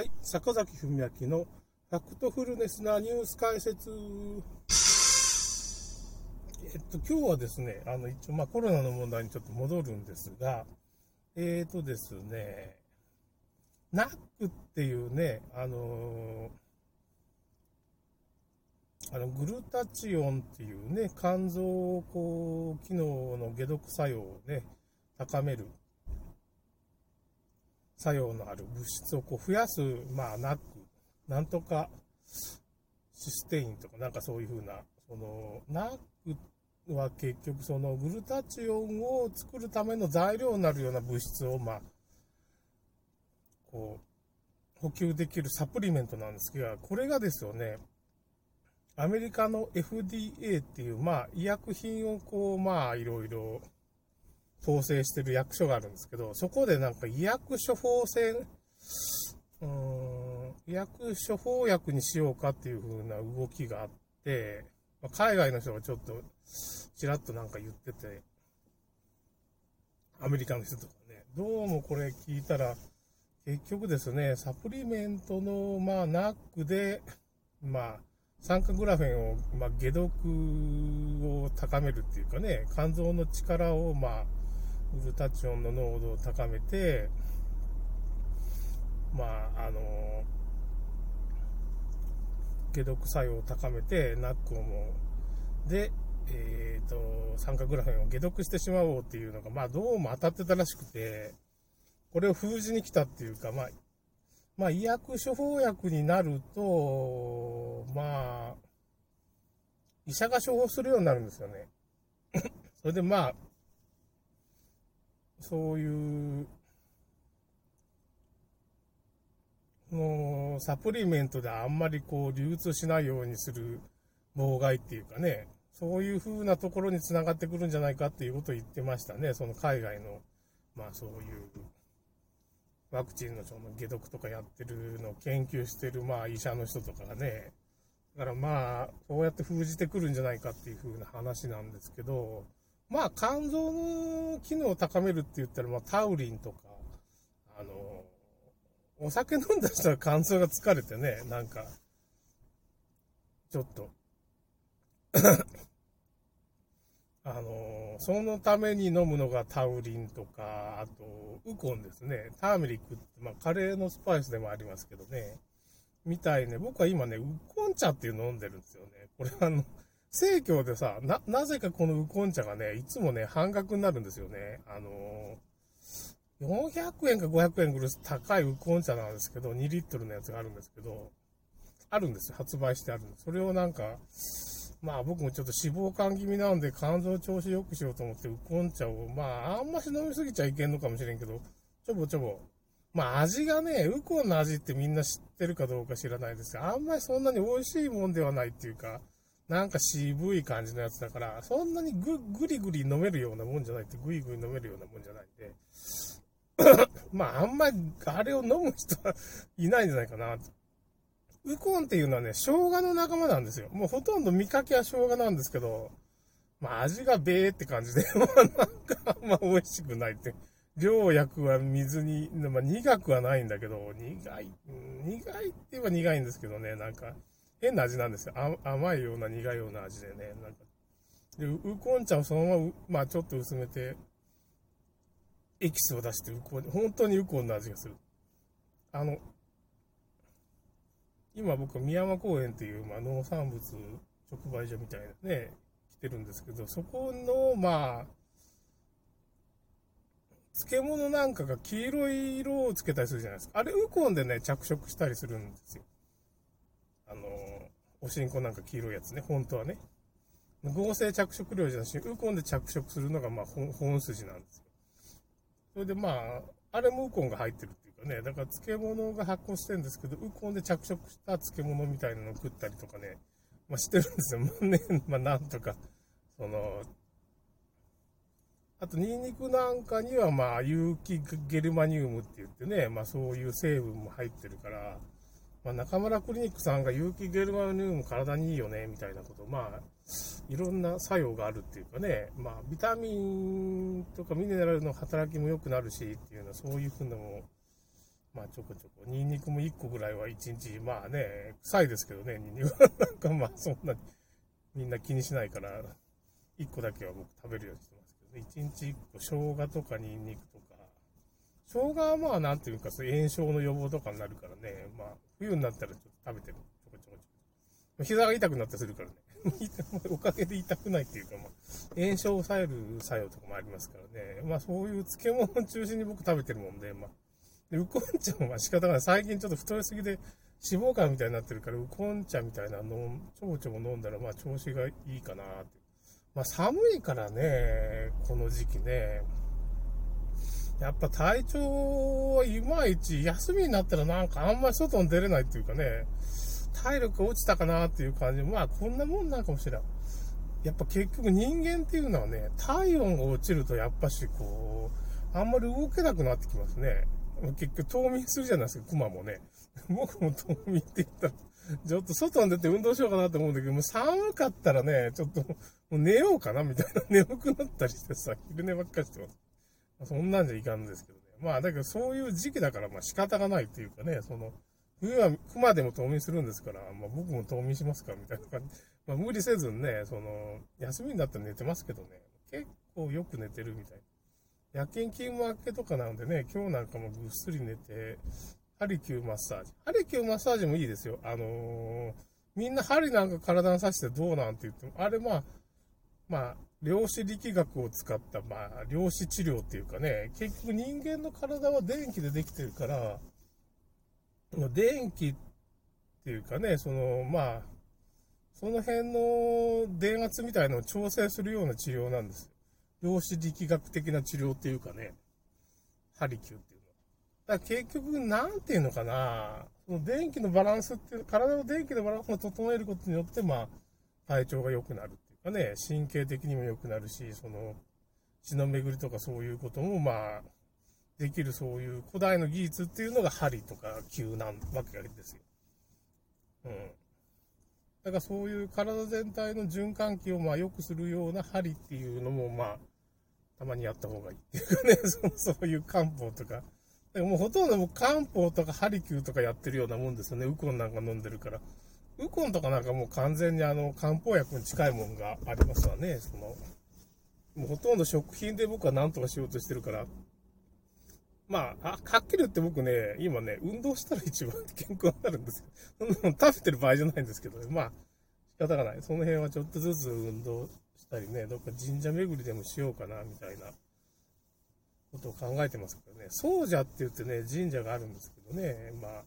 はい、坂崎文明のファクトフルネスなニュース解説。えっと、今日はですね、あの、一応、まあ、コロナの問題にちょっと戻るんですが、えっ、ー、とですね、ナックっていうね、あのあのグルタチオンっていうね、肝臓こう機能の解毒作用をね、高める作用のある物質をこう増やす、まあ、なく、なんとかシステインとか、なんかそういうふうな、その、ナックは結局そのグルタチオンを作るための材料になるような物質を、まあ、こう、補給できるサプリメントなんですが、これがですよね、アメリカの FDA っていう、まあ、医薬品をこう、まあ、いろいろ統制してる役所があるんですけど、そこでなんか医薬処方箋、うーん、医薬処方薬にしようかっていう風な動きがあって、まあ、海外の人がちょっと、ちらっとなんか言ってて、アメリカの人とかね、どうもこれ聞いたら、結局ですね、サプリメントの、まあ、ナックで、まあ、酸化グラフェンを、まあ、解毒を高めるっていうかね、肝臓の力を、まあ、グルタチオンの濃度を高めて、まあ、あの、解毒作用を高めて、ナックをもう、で、えっ、ー、と、酸化グラフェンを解毒してしまおうっていうのが、まあ、どうも当たってたらしくて、これを封じに来たっていうか、まあ、まあ、医薬処方薬になると、まあ、医者が処方するようになるんですよね。それでまあ、そういう、のサプリメントであんまりこう流通しないようにする妨害っていうかね、そういう風なところにつながってくるんじゃないかっていうことを言ってましたね。その海外の、まあそういうワクチンのその解毒とかやってるのを研究してるまあ医者の人とかがね、だからまあ、そうやって封じてくるんじゃないかっていう風な話なんですけど、まあ、肝臓の機能を高めるって言ったら、まあ、タウリンとか、あの、お酒飲んだ人は肝臓が疲れてね、なんか、ちょっと あの、そのために飲むのがタウリンとか、あと、ウコンですね。ターメリックって、まあ、カレーのスパイスでもありますけどね。みたいね、僕は今ね、ウコン茶っていうの飲んでるんですよね。これあの、生協でさ、な、なぜかこのウコン茶がね、いつもね、半額になるんですよね。あのー、400円か500円ぐらい高いウコン茶なんですけど、2リットルのやつがあるんですけど、あるんですよ。発売してあるんです。それをなんか、まあ僕もちょっと脂肪肝気味なんで肝臓調子良くしようと思ってウコン茶を、まああんまし飲みすぎちゃいけんのかもしれんけど、ちょぼちょぼ。まあ味がね、ウコンの味ってみんな知ってるかどうか知らないですが、あんまりそんなに美味しいもんではないっていうか、なんか渋い感じのやつだから、そんなにぐ、ぐりぐり飲めるようなもんじゃないって、ぐいぐい飲めるようなもんじゃないんで、まあ、あんまり、あれを飲む人はいないんじゃないかな。ウコンっていうのはね、生姜の仲間なんですよ。もうほとんど見かけは生姜なんですけど、まあ味がべーって感じで、まあなんかあんま美味しくないって。良薬は水に、まあ苦くはないんだけど、苦い、苦いって言えば苦いんですけどね、なんか、変な味なんですよ。甘いような苦いような味でね。なんかで、ウコン茶をそのまま、まあちょっと薄めて、エキスを出してウコン、本当にウコンの味がする。あの、今僕は宮山公園っていう、まあ、農産物直売所みたいなね、来てるんですけど、そこの、まあ、漬物なんかが黄色い色をつけたりするじゃないですか。あれ、ウコンでね、着色したりするんですよ。あの、おしんこなんか黄色いやつね、本当はね。合成着色料じゃなし、ウコンで着色するのが、まあ本、筋なんですよ。それでまあ、あれもウコンが入ってるっていうかね、だから漬物が発酵してるんですけど、ウコンで着色した漬物みたいなのを食ったりとかね、まあしてるんですよ。まあね、まあなんとか、その、あと、ニンニクなんかには、まあ、有機ゲルマニウムって言ってね、まあそういう成分も入ってるから、まあ、中村クリニックさんが有機ゲルマニウム体にいいよね、みたいなこと、まあ、いろんな作用があるっていうかね、まあ、ビタミンとかミネラルの働きも良くなるしっていうのは、そういうふうなのもまあちょこちょこ、ニンニクも1個ぐらいは1日、まあね、臭いですけどね、ニンニク。は。なんかまあそんなにみんな気にしないから、1個だけは僕食べるようにしてますけどね、1日1個、生姜とかニンニクとか、生姜はまあなんていうか、そう炎症の予防とかになるからね、まあ冬になったらちょっと食べてる。ちょこちょこちょこ。膝が痛くなったりするからね。おかげで痛くないっていうか、まあ、炎症を抑える作用とかもありますからね。まあそういう漬物を中心に僕食べてるもんで、まあ、でウコン茶も仕方がない。最近ちょっと太りすぎで脂肪肝みたいになってるから、ウコン茶みたいなのちょこちょこ飲んだら、まあ調子がいいかなって。まあ寒いからね、この時期ね。やっぱ体調はいまいち、休みになったらなんかあんまり外に出れないっていうかね、体力落ちたかなっていう感じ。まあこんなもんなんかもしれん。やっぱ結局人間っていうのはね、体温が落ちるとやっぱしこう、あんまり動けなくなってきますね。結局冬眠するじゃないですか、熊もね。僕も冬眠って言ったら、ちょっと外に出て運動しようかなと思うんだけど、もう寒かったらね、ちょっともう寝ようかなみたいな 眠くなったりしてさ、昼寝ばっかりしてます。そんなんじゃいかんですけどね。まあだけどそういう時期だからまあ仕方がないっていうかね、その、冬は熊でも冬眠するんですから、まあ僕も冬眠しますかみたいな感じ。まあ無理せずにね、その、休みになったら寝てますけどね、結構よく寝てるみたいな。夜勤勤務明けとかなんでね、今日なんかもぐっすり寝て、ハリキューマッサージ。ハリキューマッサージもいいですよ。あのー、みんな針なんか体に刺してどうなんて言っても、あれまあ、まあ、量子力学を使った、まあ、量子治療っていうかね、結局人間の体は電気でできてるから、電気っていうかね、その、まあ、その辺の電圧みたいのを調整するような治療なんですよ量子力学的な治療っていうかね、ハリキューっていうのは。だから結局、なんていうのかな、その電気のバランスっていう、体の電気のバランスを整えることによって、まあ、体調が良くなるっていうかね、神経的にも良くなるし、その、血の巡りとかそういうことも、まあ、できるそういう古代の技術っていうのが針とか球なわけですよ。うん。だからそういう体全体の循環器をまあ良くするような針っていうのもまあたまにやった方がいいっていうかね、そそういう漢方とか。でもうほとんども漢方とかハリキューとかやってるようなもんですよね。ウコンなんか飲んでるから。ウコンとかなんかもう完全にあの漢方薬に近いもんがありますわね。その、もうほとんど食品で僕は何とかしようとしてるから。まあ、あ、はっきり言って僕ね、今ね、運動したら一番健康になるんですよ。食べてる場合じゃないんですけどね。まあ、仕方がない。その辺はちょっとずつ運動したりね、どっか神社巡りでもしようかな、みたいなことを考えてますけどね、総社って言ってね、神社があるんですけどね、まあ、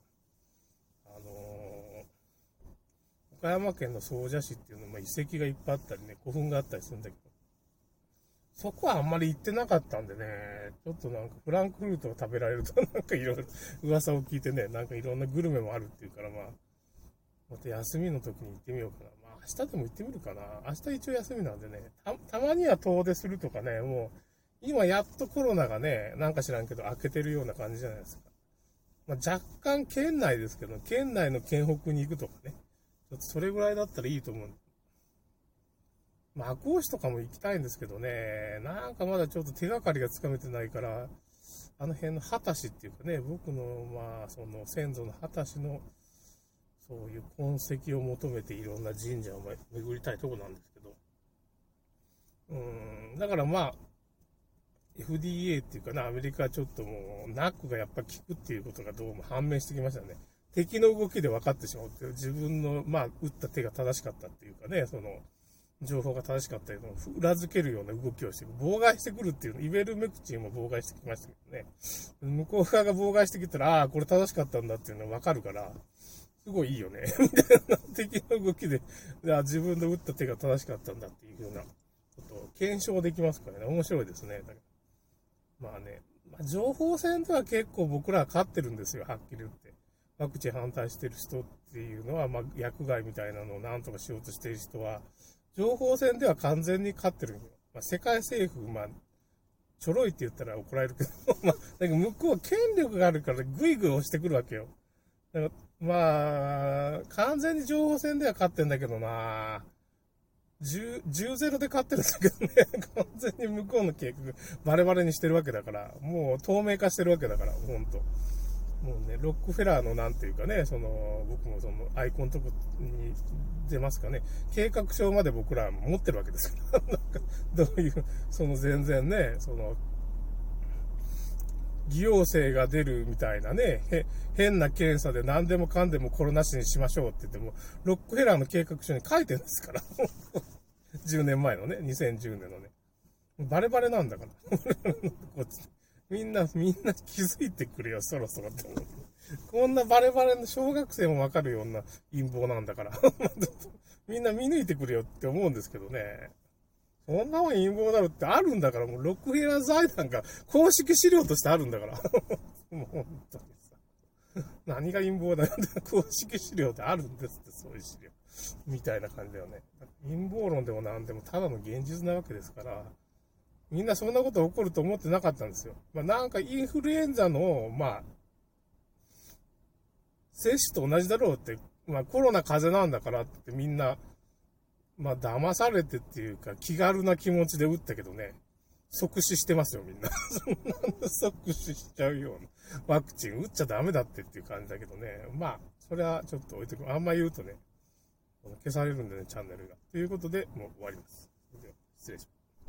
あのー、岡山県の総社市っていうのは、まあ、遺跡がいっぱいあったりね、古墳があったりするんだけど、そこはあんまり行ってなかったんでね、ちょっとなんかフランクフルトを食べられると なんかいろいろ噂を聞いてね、なんかいろんなグルメもあるっていうから、まあ、また休みの時に行ってみようかな。まあ明日でも行ってみるかな。明日一応休みなんでね、た、まには遠出するとかね、もう、今やっとコロナがね、なんか知らんけど開けてるような感じじゃないですか。まあ、若干県内ですけど、県内の県北に行くとかね、それぐらいだったらいいと思う。まあ、赤穂市とかも行きたいんですけどね、なんかまだちょっと手がかりがつかめてないから、あの辺の畑市っていうかね、僕の、まあ、その先祖の畑市のそういう痕跡を求めていろんな神社を巡りたいとこなんですけど、うん、だからまあ、FDA っていうかな、アメリカはちょっともう、ナックがやっぱ効くっていうことがどうも判明してきましたね。敵の動きで分かってしまうっていう、自分の、まあ、打った手が正しかったっていうかね、その、情報が正しかったりの裏付けるような動きをして妨害してくるっていうの、イベルメクチンも妨害してきましたけどね。向こう側が妨害してきたら、ああ、これ正しかったんだっていうのが分かるから、すごいいいよね。みたいな敵の動きで、あ自分の打った手が正しかったんだっていうふうなことを検証できますからね、面白いですね。まあね、まあ、情報戦では結構僕らは勝ってるんですよ、はっきり言って。ワクチン反対してる人っていうのは、まあ、薬害みたいなのを何とかしようとしてる人は、情報戦では完全に勝ってるんよ。まあ、世界政府、まあ、ちょろいって言ったら怒られるけど、まあ、だけど向こうは権力があるからぐいぐい押してくるわけよ。だからまあ、完全に情報戦では勝ってんだけどな10、10-0で勝ってるんだけどね、完全に向こうの計画バレバレにしてるわけだから、もう透明化してるわけだから、ほんと。もうね、ロックフェラーのなんていうかね、その、僕もその、アイコンとこに出ますかね、計画書まで僕ら持ってるわけです から、どういう、その全然ね、その、偽陽性が出るみたいなね、変な検査で何でもかんでもコロナ死にしましょうって言っても、ロックフェラーの計画書に書いてるんですから。10年前のね、2010年のね。バレバレなんだから。こっちみんな、みんな気づいてくれよ、そろそろって思う。こんなバレバレの小学生もわかるような陰謀なんだから。みんな見抜いてくれよって思うんですけどね。そんなもん陰謀だろってあるんだから、もうロックフェラ財団が公式資料としてあるんだから。もう本当にさ。何が陰謀だよって公式資料ってあるんですって、そういう資料。みたいな感じだよね。陰謀論でも何でもただの現実なわけですから。みんなそんなこと起こると思ってなかったんですよ。まあ、なんかインフルエンザの、まあ、接種と同じだろうって、まあコロナ風邪なんだからってみんな、まあ騙されてっていうか気軽な気持ちで打ったけどね、即死してますよみんな。そんな即死しちゃうようなワクチン打っちゃダメだってっていう感じだけどね、まあ、それはちょっと置いてくあんま言うとね、消されるんでね、チャンネルが。ということで、もう終わります。失礼します。